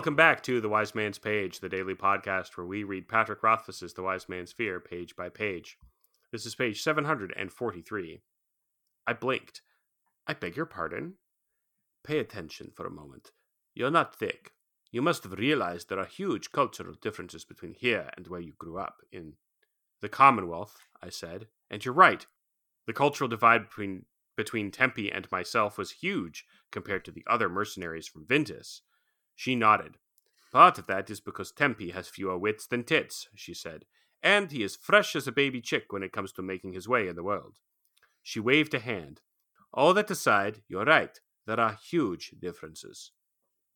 Welcome back to The Wise Man's Page, the daily podcast where we read Patrick Rothfuss's The Wise Man's Fear page by page. This is page 743. I blinked. I beg your pardon? Pay attention for a moment. You're not thick. You must have realized there are huge cultural differences between here and where you grew up in the Commonwealth, I said. And you're right. The cultural divide between between Tempi and myself was huge compared to the other mercenaries from Vintas. She nodded. Part of that is because Tempi has fewer wits than tits, she said, and he is fresh as a baby chick when it comes to making his way in the world. She waved a hand. All that aside, you're right. There are huge differences.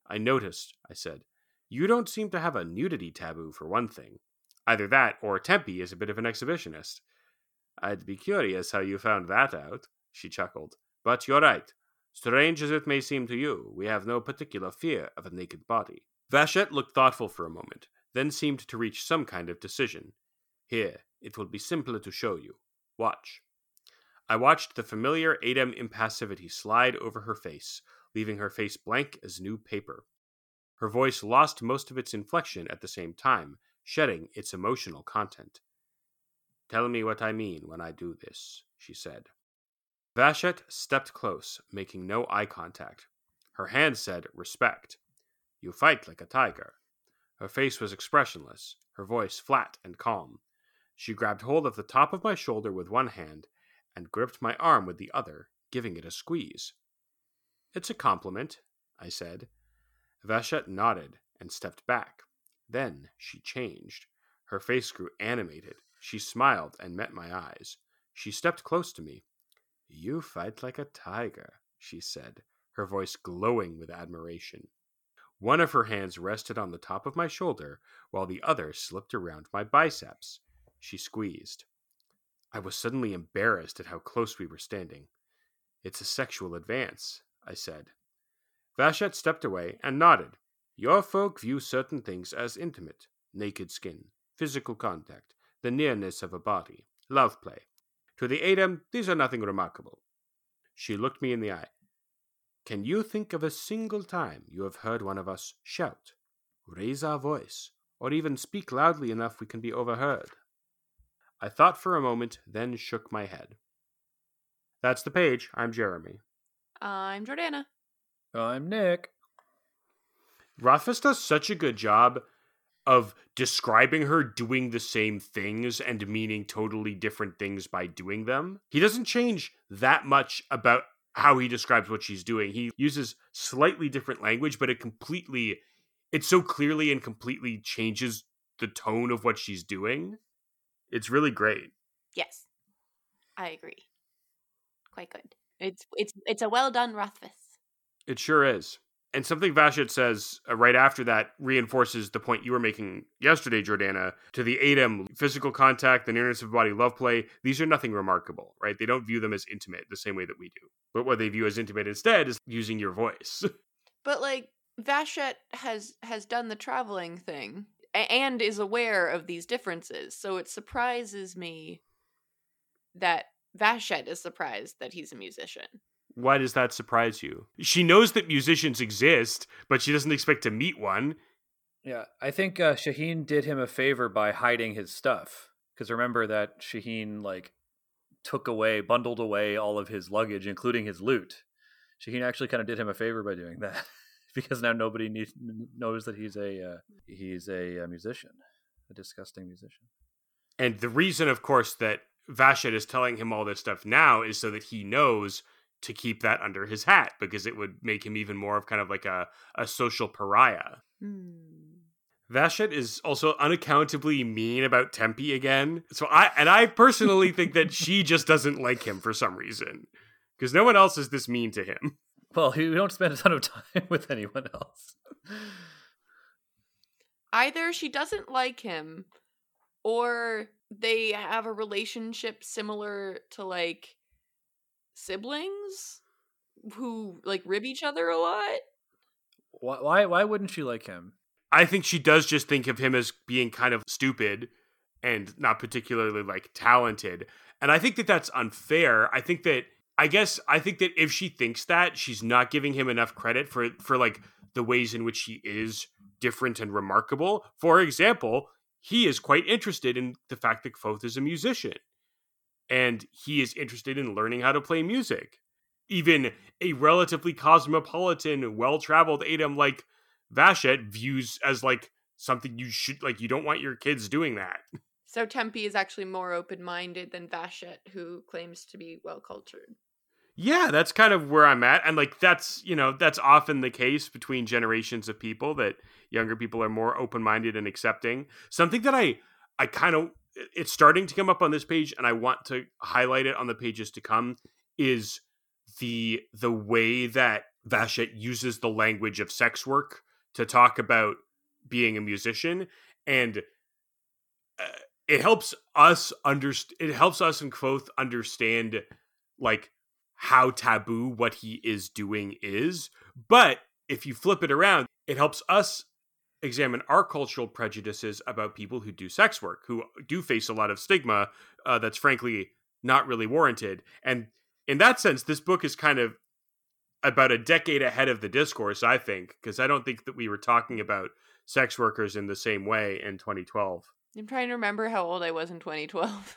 I noticed, I said. You don't seem to have a nudity taboo, for one thing. Either that, or Tempi is a bit of an exhibitionist. I'd be curious how you found that out she chuckled. But you're right. Strange as it may seem to you, we have no particular fear of a naked body. Vashet looked thoughtful for a moment, then seemed to reach some kind of decision. Here, it will be simpler to show you. Watch. I watched the familiar Adem impassivity slide over her face, leaving her face blank as new paper. Her voice lost most of its inflection at the same time, shedding its emotional content. Tell me what I mean when I do this, she said. Vashet stepped close, making no eye contact. Her hand said, Respect. You fight like a tiger. Her face was expressionless, her voice flat and calm. She grabbed hold of the top of my shoulder with one hand and gripped my arm with the other, giving it a squeeze. It's a compliment, I said. Vashet nodded and stepped back. Then she changed. Her face grew animated. She smiled and met my eyes. She stepped close to me. You fight like a tiger, she said, her voice glowing with admiration. One of her hands rested on the top of my shoulder, while the other slipped around my biceps. She squeezed. I was suddenly embarrassed at how close we were standing. It's a sexual advance, I said. Vashet stepped away and nodded. Your folk view certain things as intimate naked skin, physical contact, the nearness of a body, love play. To the Adem, these are nothing remarkable. She looked me in the eye. Can you think of a single time you have heard one of us shout, raise our voice, or even speak loudly enough we can be overheard? I thought for a moment, then shook my head. That's the page. I'm Jeremy. I'm Jordana. I'm Nick. Rothfuss does such a good job of describing her doing the same things and meaning totally different things by doing them. He doesn't change that much about how he describes what she's doing. He uses slightly different language, but it completely it so clearly and completely changes the tone of what she's doing. It's really great. Yes. I agree. Quite good. It's it's it's a well done Rothfuss. It sure is. And something Vashet says uh, right after that reinforces the point you were making yesterday, Jordana, to the Adem physical contact, the nearness of body, love play. These are nothing remarkable, right? They don't view them as intimate the same way that we do. But what they view as intimate instead is using your voice. but like Vashet has has done the traveling thing and is aware of these differences. So it surprises me that Vashet is surprised that he's a musician. Why does that surprise you? She knows that musicians exist, but she doesn't expect to meet one. Yeah, I think uh, Shehyn did him a favor by hiding his stuff. Because remember that Shehyn like took away, bundled away all of his luggage, including his loot. Shehyn actually kind of did him a favor by doing that, because now nobody needs, knows that he's a uh, he's a, a musician, a disgusting musician. And the reason, of course, that Vashet is telling him all this stuff now is so that he knows to keep that under his hat because it would make him even more of kind of like a, a social pariah. Mm. Vashet is also unaccountably mean about Tempi again. So I and I personally think that she just doesn't like him for some reason. Because no one else is this mean to him. Well, he don't spend a ton of time with anyone else. Either she doesn't like him or they have a relationship similar to like siblings who like rib each other a lot. Why, why why wouldn't she like him? I think she does just think of him as being kind of stupid and not particularly like talented. And I think that that's unfair. I think that I guess I think that if she thinks that, she's not giving him enough credit for for like the ways in which he is different and remarkable. For example, he is quite interested in the fact that Kvothe is a musician. And he is interested in learning how to play music. Even a relatively cosmopolitan, well traveled Adem like Vashet views as like something you should like you don't want your kids doing that. So Tempi is actually more open minded than Vashet, who claims to be well cultured. Yeah, that's kind of where I'm at. And like that's, you know, that's often the case between generations of people that younger people are more open-minded and accepting. Something that I I kind of it's starting to come up on this page and I want to highlight it on the pages to come is the the way that Vashet uses the language of sex work to talk about being a musician and uh, it helps us understand it helps us and Kvothe understand like how taboo what he is doing is. But if you flip it around, it helps us examine our cultural prejudices about people who do sex work, who do face a lot of stigma uh, that's frankly not really warranted. And in that sense, this book is kind of about a decade ahead of the discourse, I think, because I don't think that we were talking about sex workers in the same way in 2012. I'm trying to remember how old I was in 2012.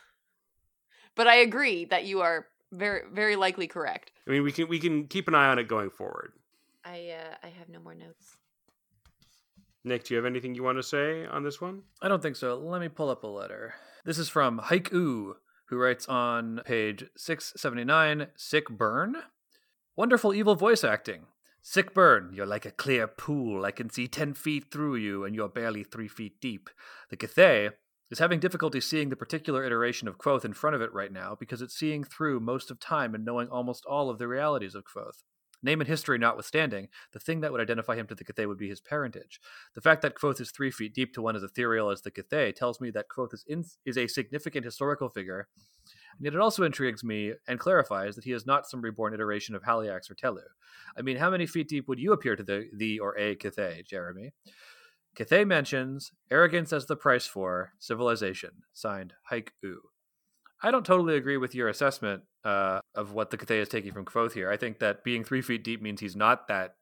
but I agree that you are very very likely correct. I mean, we can we can keep an eye on it going forward. I uh, I have no more notes. Nick, do you have anything you want to say on this one? I don't think so. Let me pull up a letter. This is from Haiku, who writes on page 679 Sick Burn. Wonderful evil voice acting. Sick burn, you're like a clear pool. I can see 10 feet through you, and you're barely 3 feet deep. The Cthaeh is having difficulty seeing the particular iteration of Kvothe in front of it right now because it's seeing through most of time and knowing almost all of the realities of Kvothe. Name and history notwithstanding, the thing that would identify him to the Cthaeh would be his parentage. The fact that Kvothe is three feet deep to one as ethereal as the Cthaeh tells me that Kvothe is, in, is a significant historical figure, and yet it also intrigues me and clarifies that he is not some reborn iteration of Haliax or Tehlu. I mean, how many feet deep would you appear to the, the or a Cthaeh, Jeremy? Cthaeh mentions arrogance as the price for civilization. Signed, Hike U. I don't totally agree with your assessment uh, of what the Cthaeh is taking from Kvothe here. I think that being three feet deep means he's not that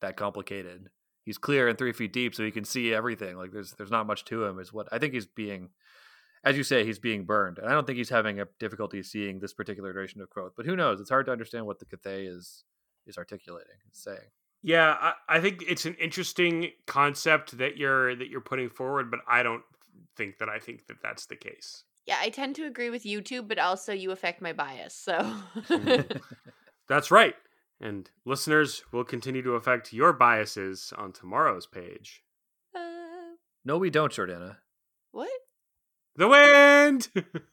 that complicated. He's clear and three feet deep, so he can see everything. Like there's there's not much to him. Is what I think he's being, as you say, he's being burned, and I don't think he's having a difficulty seeing this particular iteration of Kvothe. But who knows? It's hard to understand what the Cthaeh is is articulating, and saying. Yeah, I, I think it's an interesting concept that you're that you're putting forward, but I don't think that I think that that's the case. Yeah, I tend to agree with you too, but also you affect my bias. So that's right. And listeners will continue to affect your biases on tomorrow's page. Uh, no, we don't, Jordana. what? The wind.